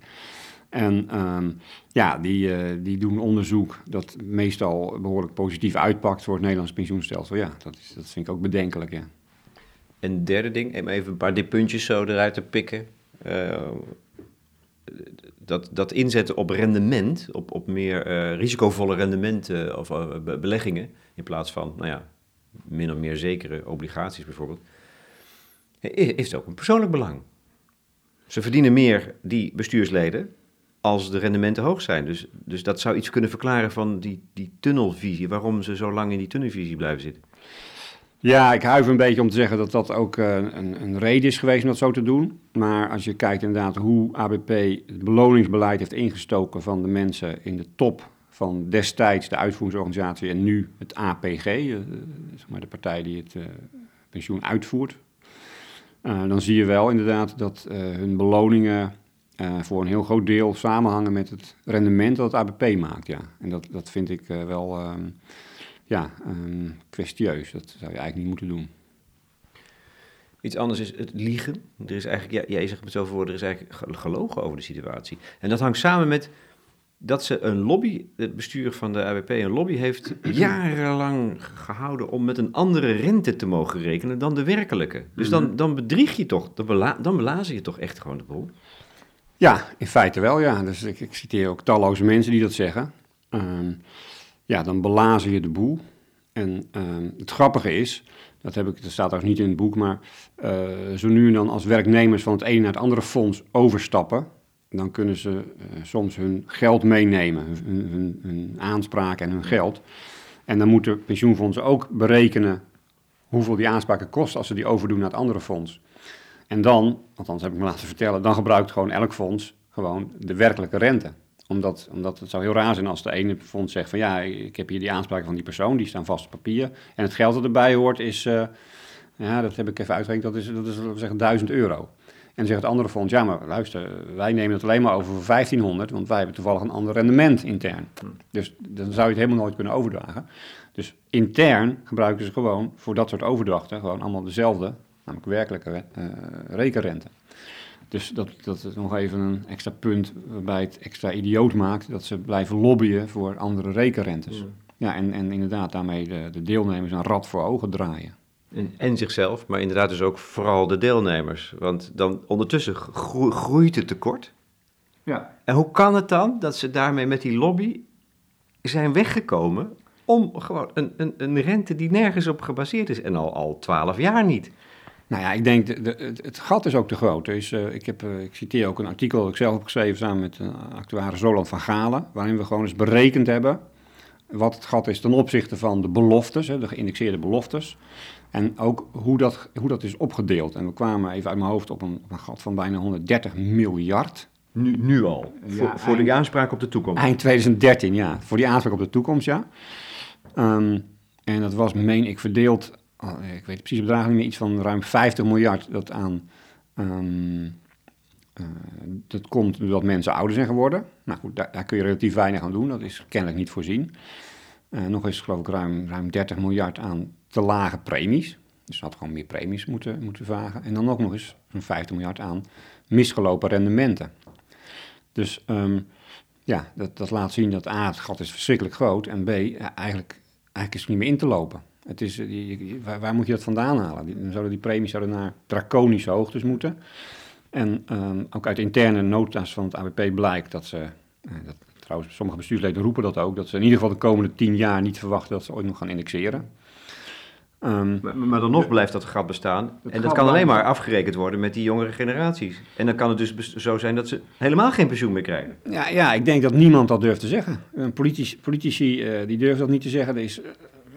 En um, ja, die, uh, die doen onderzoek dat meestal behoorlijk positief uitpakt voor het Nederlands pensioenstelsel. Ja, dat, is, dat vind ik ook bedenkelijk, ja. En derde ding, even een paar die puntjes zo eruit te pikken. Uh, dat, dat inzetten op rendement, op, op meer uh, risicovolle rendementen of uh, beleggingen, in plaats van, nou ja, min of meer zekere obligaties bijvoorbeeld, heeft ook een persoonlijk belang. Ze verdienen meer, die bestuursleden, als de rendementen hoog zijn. Dus, dus dat zou iets kunnen verklaren van die, die tunnelvisie, waarom ze zo lang in die tunnelvisie blijven zitten. Ja, ik huiver een beetje om te zeggen dat dat ook uh, een, een, reden is geweest om dat zo te doen. Maar als je kijkt inderdaad hoe ABP het beloningsbeleid heeft ingestoken van de mensen in de top van destijds de uitvoeringsorganisatie en nu het APG, uh, eh, zeg maar de partij die het pensioen uitvoert, dan zie je wel inderdaad dat hun beloningen voor een heel groot deel samenhangen met het rendement dat het ABP maakt. Ja. En dat, dat vind ik wel um, ja, um, kwestieus. Dat zou je eigenlijk niet moeten doen. Iets anders is het liegen. Er is eigenlijk, ja, jij zegt met zoveel woorden, er is eigenlijk gelogen over de situatie. En dat hangt samen met dat ze een lobby, het bestuur van de ABP, een lobby heeft jarenlang gehouden om met een andere rente te mogen rekenen dan de werkelijke. Dus dan, mhm. dan bedrieg je toch, dan, bela, dan belazen je toch echt gewoon de boel. Ja, in feite wel, ja. Dus ik, ik citeer ook talloze mensen die dat zeggen. Um, ja, dan belazen je de boel. En um, het grappige is, dat, heb ik, dat staat ook niet in het boek, maar uh, zo nu en dan als werknemers van het ene naar het andere fonds overstappen, dan kunnen ze uh, soms hun geld meenemen, hun, hun, hun aanspraken en hun geld. En dan moeten pensioenfondsen ook berekenen hoeveel die aanspraken kosten als ze die overdoen naar het andere fonds. En dan, althans heb ik me laten vertellen, dan gebruikt gewoon elk fonds gewoon de werkelijke rente. Omdat, omdat het zou heel raar zijn als de ene fonds zegt van ja, ik heb hier die aanspraken van die persoon, die staan vast op papier. En het geld dat erbij hoort is, uh, ja, dat heb ik even uitgerekend, dat is, dat is we zeggen 1000 euro. En dan zegt het andere fonds, ja maar luister, wij nemen het alleen maar over voor 1500, want wij hebben toevallig een ander rendement intern. Hmm. Dus dan zou je het helemaal nooit kunnen overdragen. Dus intern gebruiken ze gewoon voor dat soort overdrachten gewoon allemaal dezelfde namelijk werkelijke uh, rekenrente. Dus dat, dat is nog even een extra punt waarbij het extra idioot maakt dat ze blijven lobbyen voor andere rekenrentes. Ja, en, en inderdaad daarmee de, de deelnemers een rad voor ogen draaien. En, en zichzelf, maar inderdaad dus ook vooral de deelnemers. Want dan ondertussen gro- groeit het tekort. Ja. En hoe kan het dan dat ze daarmee met die lobby zijn weggekomen om gewoon een, een, een rente die nergens op gebaseerd is en al al twaalf jaar niet? Nou ja, ik denk, de, de- het, gat is ook te groot. Is, eh, ik, heb, eh, ik citeer ook een artikel dat ik zelf heb geschreven samen met uh, actuaris Roland van Galen, waarin we gewoon eens berekend hebben wat het gat is ten opzichte van de beloftes, hè, de geïndexeerde beloftes. En ook hoe dat, hoe dat is opgedeeld. En we kwamen even uit mijn hoofd op een, op een gat van bijna 130 miljard. Nu, nu al. Ja, voor, voor de eind- aanspraak op de toekomst. Eind 2013, ja. Voor die aanspraak op de toekomst, ja. Ehm, en dat was, meen ik, verdeeld, ik weet precies het bedrag niet meer, iets van ruim 50 miljard dat aan... ehm, eh, dat komt doordat mensen ouder zijn geworden. Nou goed, daar, daar kun je relatief weinig aan doen. Dat is kennelijk niet voorzien. Eh, nog eens geloof ik ruim, ruim 30 miljard aan te lage premies. Dus ze had gewoon meer premies moeten, moeten vragen. En dan ook nog eens zo'n 50 miljard aan misgelopen rendementen. Dus ehm, ja, dat, dat laat zien dat A, het gat is verschrikkelijk groot. En B, ja, eigenlijk, eigenlijk is het niet meer in te lopen. Het is, eh, waar, waar moet je dat vandaan halen? Die, dan zouden die premies zouden naar draconische hoogtes moeten. En ehm, ook uit interne nota's van het ABP blijkt dat ze, eh, dat, trouwens sommige bestuursleden roepen dat ook, dat ze in ieder geval de komende tien jaar niet verwachten dat ze ooit nog gaan indexeren. Ehm, Maar, maar dan nog blijft dat gat bestaan. En dat kan alleen maar afgerekend worden met die jongere generaties. En dan kan het dus zo zijn dat ze helemaal geen pensioen meer krijgen. ja, ja, ik denk dat niemand dat durft te zeggen. Een politici, politici eh, die durven dat niet te zeggen. Er is,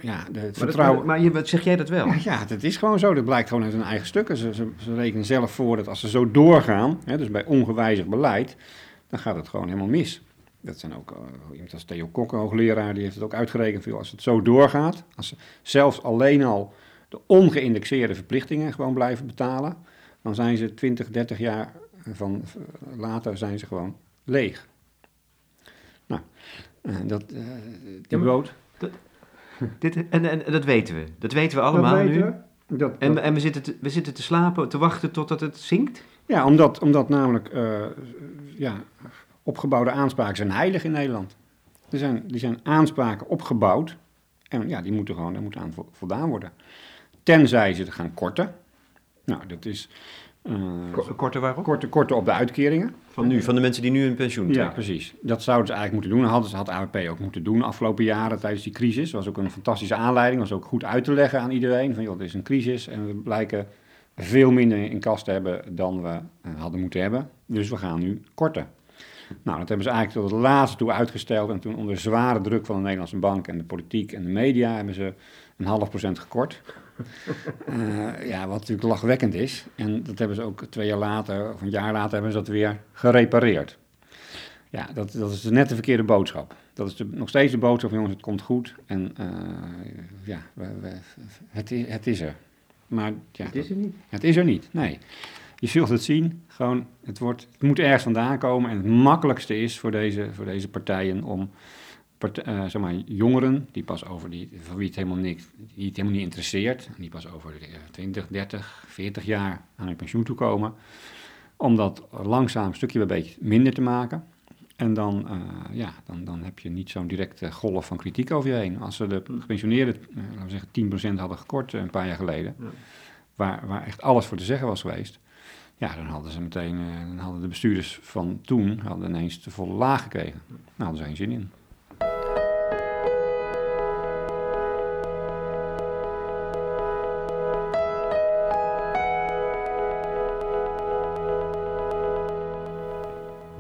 ja, de, Maar, vertrouwen... dat, maar je, wat zeg jij dat wel? Ja, dat is gewoon zo. Dat blijkt gewoon uit hun eigen stukken. Ze, ze, ze rekenen zelf voor dat als ze zo doorgaan, hè, dus bij ongewijzigd beleid, dan gaat het gewoon helemaal mis. Dat zijn ook, eh, iemand als Theo Kok, een hoogleraar, die heeft het ook uitgerekend. Als het zo doorgaat, als ze zelfs alleen al de ongeïndexeerde verplichtingen gewoon blijven betalen, dan zijn ze 20, 30 jaar van eh, later zijn ze gewoon leeg. Nou, eh, dat, eh die Ja, brood... Dit, en, en dat weten we. Dat weten we allemaal dat nu. weten we. Dat, En, dat- en we, zitten te, we zitten te slapen, te wachten totdat het zinkt. Ja, omdat, omdat namelijk eh, ja, opgebouwde aanspraken zijn heilig in Nederland. Er zijn, die zijn aanspraken opgebouwd en ja, die moeten gewoon, daar moet aan vo- voldaan worden. Tenzij ze het gaan korten. Nou, dat is eh, Ko- Korte waarop? korten, korten op de uitkeringen. Van nu, van de mensen die nu een pensioen Ja, trekken. precies. Dat zouden ze eigenlijk moeten doen. Dat hadden ze, had AWP ook moeten doen de afgelopen jaren tijdens die crisis. Dat was ook een fantastische aanleiding. Dat was ook goed uit te leggen aan iedereen. Van, joh, er is een crisis en we blijken veel minder in kas te hebben dan we eh, hadden moeten hebben. Dus we gaan nu korten. Nou, dat hebben ze eigenlijk tot het laatste toe uitgesteld. En toen onder zware druk van de Nederlandse bank en de politiek en de media hebben ze een half procent gekort. Eh, ja, wat natuurlijk lachwekkend is. En dat hebben ze ook twee jaar later, of een jaar later, hebben ze dat weer gerepareerd. Ja, dat, dat is net de verkeerde boodschap. Dat is de, nog steeds de boodschap van jongens, het komt goed. En eh, ja, we, we- het, is, het is er. Maar ja, Het is er niet. het is er niet, nee. Je zult het zien, gewoon, het, wordt, het moet ergens vandaan komen. En het makkelijkste is voor deze, voor deze partijen om eh, zeg maar, jongeren, die pas over die, voor wie het helemaal, niks, die het helemaal niet interesseert, die pas over de, eh, 20, 30, 40 jaar aan hun pensioen toe komen, om dat langzaam stukje bij beetje minder te maken. En dan, eh, ja, dan, dan heb je niet zo'n directe golf van kritiek over je heen. Als ze de gepensioneerden, eh, laten we zeggen, 10% hadden gekort een paar jaar geleden, Ja. waar, waar echt alles voor te zeggen was geweest, ja, dan hadden ze meteen, dan hadden de bestuurders van toen hadden ineens de volle laag gekregen. Nou, hadden ze geen zin in.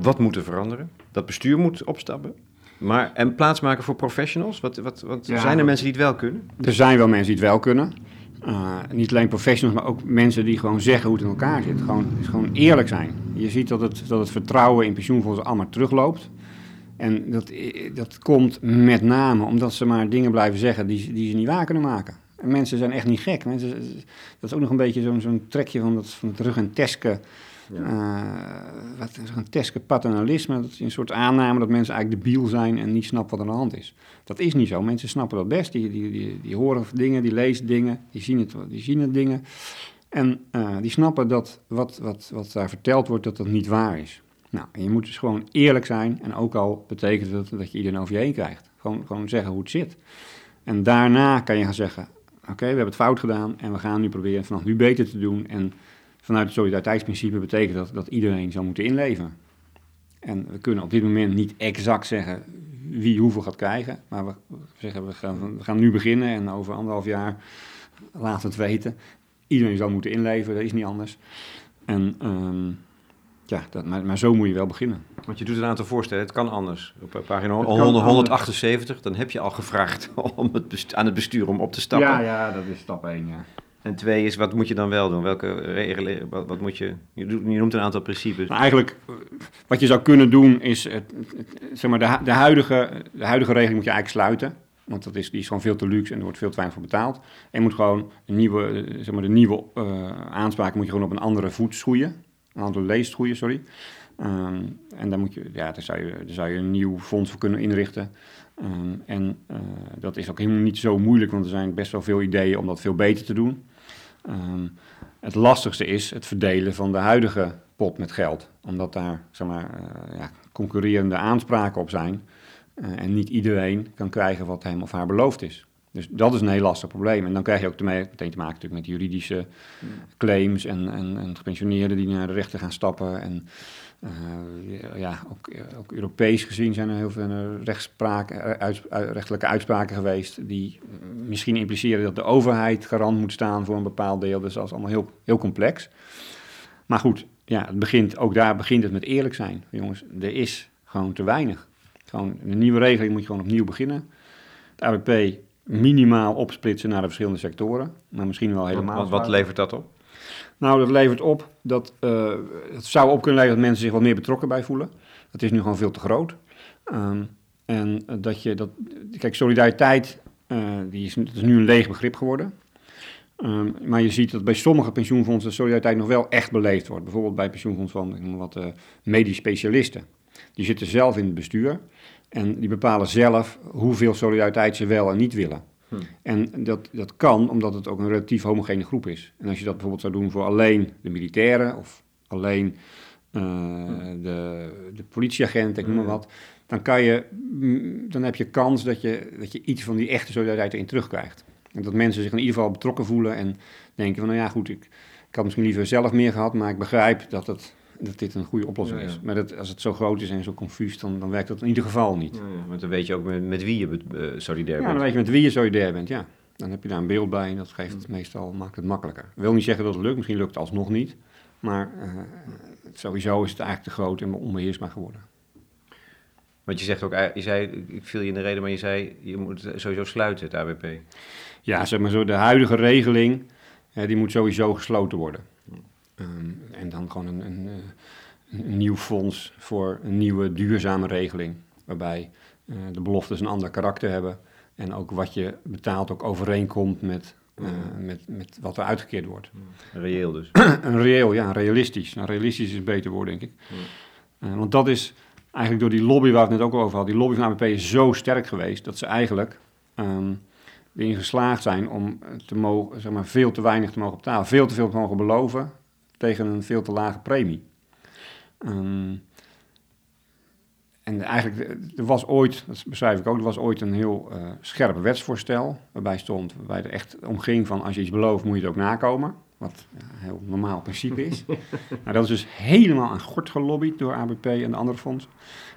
Wat moet er veranderen? Dat bestuur moet opstappen. Maar, en plaats maken voor professionals? Wat, wat, wat, Ja, zijn er mensen die het wel kunnen? Er zijn wel mensen die het wel kunnen. Uh, niet alleen professionals, maar ook mensen die gewoon zeggen hoe het in elkaar zit. Gewoon, gewoon eerlijk zijn. Je ziet dat het, dat het vertrouwen in pensioenfondsen allemaal terugloopt. En dat, dat komt met name omdat ze maar dingen blijven zeggen die, die ze niet waar kunnen maken. En mensen zijn echt niet gek. Mensen, dat is ook nog een beetje zo'n zo'n trekje van, dat, van het rugenteske, uh, wat, zo'n teske paternalisme. Dat is een soort aanname dat mensen eigenlijk debiel zijn en niet snappen wat er aan de hand is. Dat is niet zo. Mensen snappen dat best. Die, die, die, horen dingen, die lezen dingen, die zien, het, die zien het dingen. En uh, die snappen dat wat, wat, wat daar verteld wordt, dat dat niet waar is. Nou, je moet dus gewoon eerlijk zijn. En ook al betekent dat dat je iedereen over je heen krijgt. Gewoon, gewoon zeggen hoe het zit. En daarna kan je gaan zeggen, oké, we hebben het fout gedaan en we gaan nu proberen vanaf nu beter te doen. En vanuit het solidariteitsprincipe betekent dat dat iedereen zou moeten inleveren. En we kunnen op dit moment niet exact zeggen wie hoeveel gaat krijgen. Maar we zeggen, we gaan, we gaan nu beginnen en over anderhalf jaar laten we het weten. Iedereen zal moeten inleveren, dat is niet anders. En um, ja, dat, maar, maar, zo moet je wel beginnen. Want je doet een aantal voorstellen, het kan anders. Op pagina 178, dan heb je al gevraagd om het aan het bestuur om op te stappen. Ja, ja dat is stap 1, ja. En twee is, wat moet je dan wel doen? Welke regelen, wat, wat moet je, je noemt een aantal principes. Nou, eigenlijk, wat je zou kunnen doen is, het, zeg maar, de, de, huidige, de huidige regeling moet je eigenlijk sluiten. Want dat is, die is gewoon veel te luxe en er wordt veel te weinig voor betaald. En je moet gewoon een nieuwe, zeg maar, de nieuwe uh, aanspraken moet je gewoon op een andere voet schoeien. Een aantal leesgroeien, sorry. Um, en dan, moet je, ja, daar, zou je, zou je een nieuw fonds voor kunnen inrichten. Um, en uh, dat is ook helemaal niet zo moeilijk, want er zijn best wel veel ideeën om dat veel beter te doen. Um, het lastigste is het verdelen van de huidige pot met geld. Omdat daar zeg maar, uh, ja, concurrerende aanspraken op zijn. Uh, en niet iedereen kan krijgen wat hem of haar beloofd is. Dus dat is een heel lastig probleem. En dan krijg je ook meteen te maken natuurlijk met juridische claims en, en, en gepensioneerden die naar de rechter gaan stappen. En uh, ja, ook, ook, Europees gezien zijn er heel veel rechtspraken, uit, rechtelijke uitspraken geweest die misschien impliceren dat de overheid garant moet staan voor een bepaald deel. Dus dat is allemaal heel, heel complex. Maar goed, ja, het begint, ook daar begint het met eerlijk zijn. Jongens, er is gewoon te weinig. Gewoon een nieuwe regeling moet je gewoon opnieuw beginnen. Het ABP minimaal opsplitsen naar de verschillende sectoren, maar misschien wel helemaal. Wat levert dat op? Nou, dat levert op dat uh, het zou op kunnen leveren dat mensen zich wat meer betrokken bij voelen. Dat is nu gewoon veel te groot. Um, en dat je dat. Kijk, solidariteit, uh, die is, nu een leeg begrip geworden. Um, maar je ziet dat bij sommige pensioenfondsen solidariteit nog wel echt beleefd wordt. Bijvoorbeeld bij pensioenfonds van wat uh, medisch specialisten. Die zitten zelf in het bestuur. En die bepalen zelf hoeveel solidariteit ze wel en niet willen. Hm. En dat, dat kan omdat het ook een relatief homogene groep is. En als je dat bijvoorbeeld zou doen voor alleen de militairen of alleen uh, de, de politieagenten, ik noem maar wat, dan, kan je, mm, dan heb je kans dat je, dat je iets van die echte solidariteit erin terugkrijgt. En dat mensen zich in ieder geval betrokken voelen en denken van, nou ja, goed, ik, ik had misschien liever zelf meer gehad, maar ik begrijp dat het dat dit een goede oplossing is. Maar dat, als het zo groot is en zo confuus, dan, dan werkt dat in ieder geval niet. Ja, want dan weet je ook met, met wie je uh, solidair bent. Ja, dan weet je met wie je solidair bent, ja. Dan heb je daar een beeld bij en dat geeft het meestal, maakt het makkelijker. Ik wil niet zeggen dat het lukt, misschien lukt het alsnog niet. Maar uh, sowieso is het eigenlijk te groot en onbeheersbaar geworden. Want je zegt ook, je zei, ik viel je in de reden, maar je zei, je moet sowieso sluiten, het ABP. Ja, zeg maar zo, de huidige regeling, die moet sowieso gesloten worden. Um, en dan gewoon een, een, een, nieuw fonds voor een nieuwe duurzame regeling. Waarbij uh, de beloftes een ander karakter hebben. En ook wat je betaalt ook overeenkomt met, uh, met, met wat er uitgekeerd wordt. Reëel dus. een reëel, ja, realistisch. Nou, realistisch is een beter woord, denk ik. Uh, want dat is eigenlijk door die lobby waar we het net ook over hadden. Die lobby van ABP is zo sterk geweest dat ze eigenlijk um, erin geslaagd zijn om te mogen, zeg maar, veel te weinig te mogen betalen. Veel te veel te mogen beloven tegen een veel te lage premie. Um, en eigenlijk, er was ooit, dat beschrijf ik ook, er was ooit een heel uh, scherp wetsvoorstel, waarbij stond, waarbij er echt om ging van als je iets belooft moet je het ook nakomen. Wat ja, een heel normaal principe is. nou, dat is dus helemaal aan gort gelobbyd door ABP en de andere fondsen.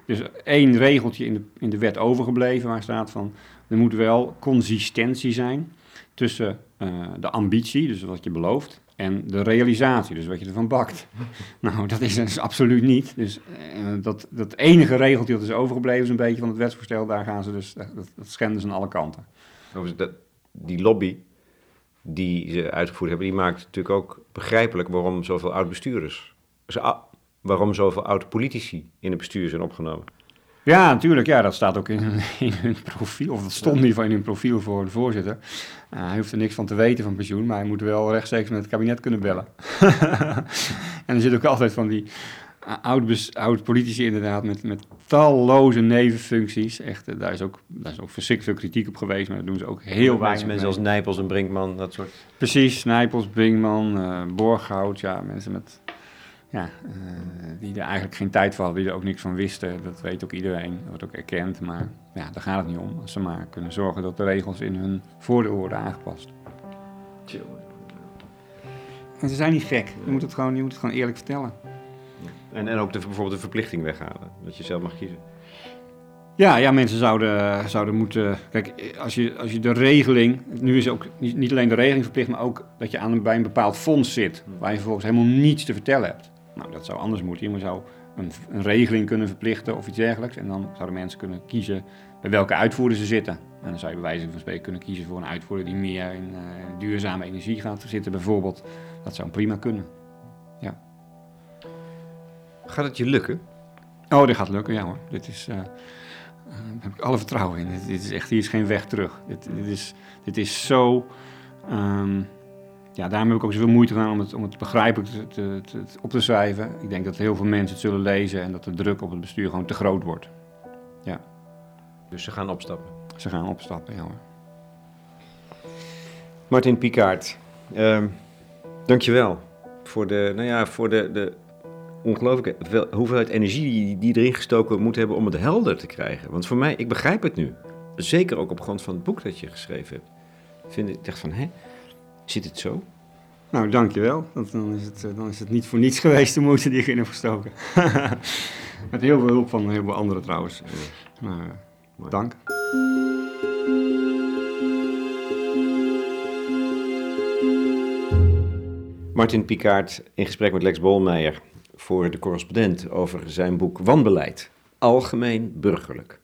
Dus één regeltje in de, in de wet overgebleven waar staat van, er moet wel consistentie zijn tussen uh, de ambitie, dus wat je belooft, en de realisatie, dus wat je ervan bakt. nou, dat is dus absoluut niet. Dus uh, dat, dat enige regeltje dat is overgebleven is een beetje van het wetsvoorstel. Daar gaan ze dus, dat, dat schenden ze aan alle kanten. Dat, die lobby die ze uitgevoerd hebben, die maakt natuurlijk ook begrijpelijk waarom zoveel oud-bestuurders, waarom zoveel oud-politici in het bestuur zijn opgenomen. Ja, natuurlijk. Ja, dat staat ook in, in hun profiel. Of dat stond in ieder geval in hun profiel voor de voorzitter. Uh, hij hoeft er niks van te weten van pensioen, maar hij moet wel rechtstreeks met het kabinet kunnen bellen. en er zit ook altijd van die oud, oud politici inderdaad met, met talloze nevenfuncties. Echt, eh, daar is ook, daar is ook verschrikkelijk veel kritiek op geweest, maar dat doen ze ook heel weinig Mensen als Nijpels en Brinkman, dat soort... Precies, Nijpels, Brinkman, Borghout, ja, mensen met... Ja, uh, die er eigenlijk geen tijd voor hadden, die er ook niks van wisten. Dat weet ook iedereen, dat wordt ook erkend. Maar ja, daar gaat het niet om. Als ze maar kunnen zorgen dat de regels in hun voordeel worden aangepast. En ze zijn niet gek. Je moet het gewoon, je moet het gewoon eerlijk vertellen. En, en ook de, bijvoorbeeld de verplichting weghalen, dat je zelf mag kiezen. Ja, ja mensen zouden, zouden moeten. Kijk, als je, als je de regeling. Nu is ook niet, alleen de regeling verplicht, maar ook dat je aan, bij een bepaald fonds zit. Waar je vervolgens helemaal niets te vertellen hebt. Nou, dat zou anders moeten. Je zou een, een regeling kunnen verplichten of iets dergelijks. En dan zouden mensen kunnen kiezen bij welke uitvoerder ze zitten. En dan zou je bij wijze van spreken kunnen kiezen voor een uitvoerder die meer in uh, duurzame energie gaat zitten, bijvoorbeeld. Dat zou prima kunnen. Ja. Gaat het je lukken? Oh, dit gaat lukken, ja hoor. Dit is, uh, daar heb ik alle vertrouwen in. Dit, dit, is echt, hier is geen weg terug. Dit, dit is, dit is zo... Um, ja, daarom heb ik ook zoveel moeite gedaan om het, om het begrijpelijk te, te, te, op te schrijven. Ik denk dat heel veel mensen het zullen lezen en dat de druk op het bestuur gewoon te groot wordt. Ja. Dus ze gaan opstappen? Ze gaan opstappen, ja hoor. Martin Pikaert, um, dankjewel voor de, nou ja, voor de, de ongelooflijke hoeveelheid energie die, die erin gestoken moet hebben om het helder te krijgen. Want voor mij, ik begrijp het nu. Zeker ook op grond van het boek dat je geschreven hebt. Vind ik dacht van, hè, zit het zo? Nou, dankjewel. Dan is, het, dan is het niet voor niets geweest de moeite die ik in heb gestoken. Met heel veel hulp van heel veel anderen trouwens. Maar, uh, dank. Martin Pikaert in gesprek met Lex Bolmeijer voor de correspondent over zijn boek Wanbeleid. Algemeen burgerlijk.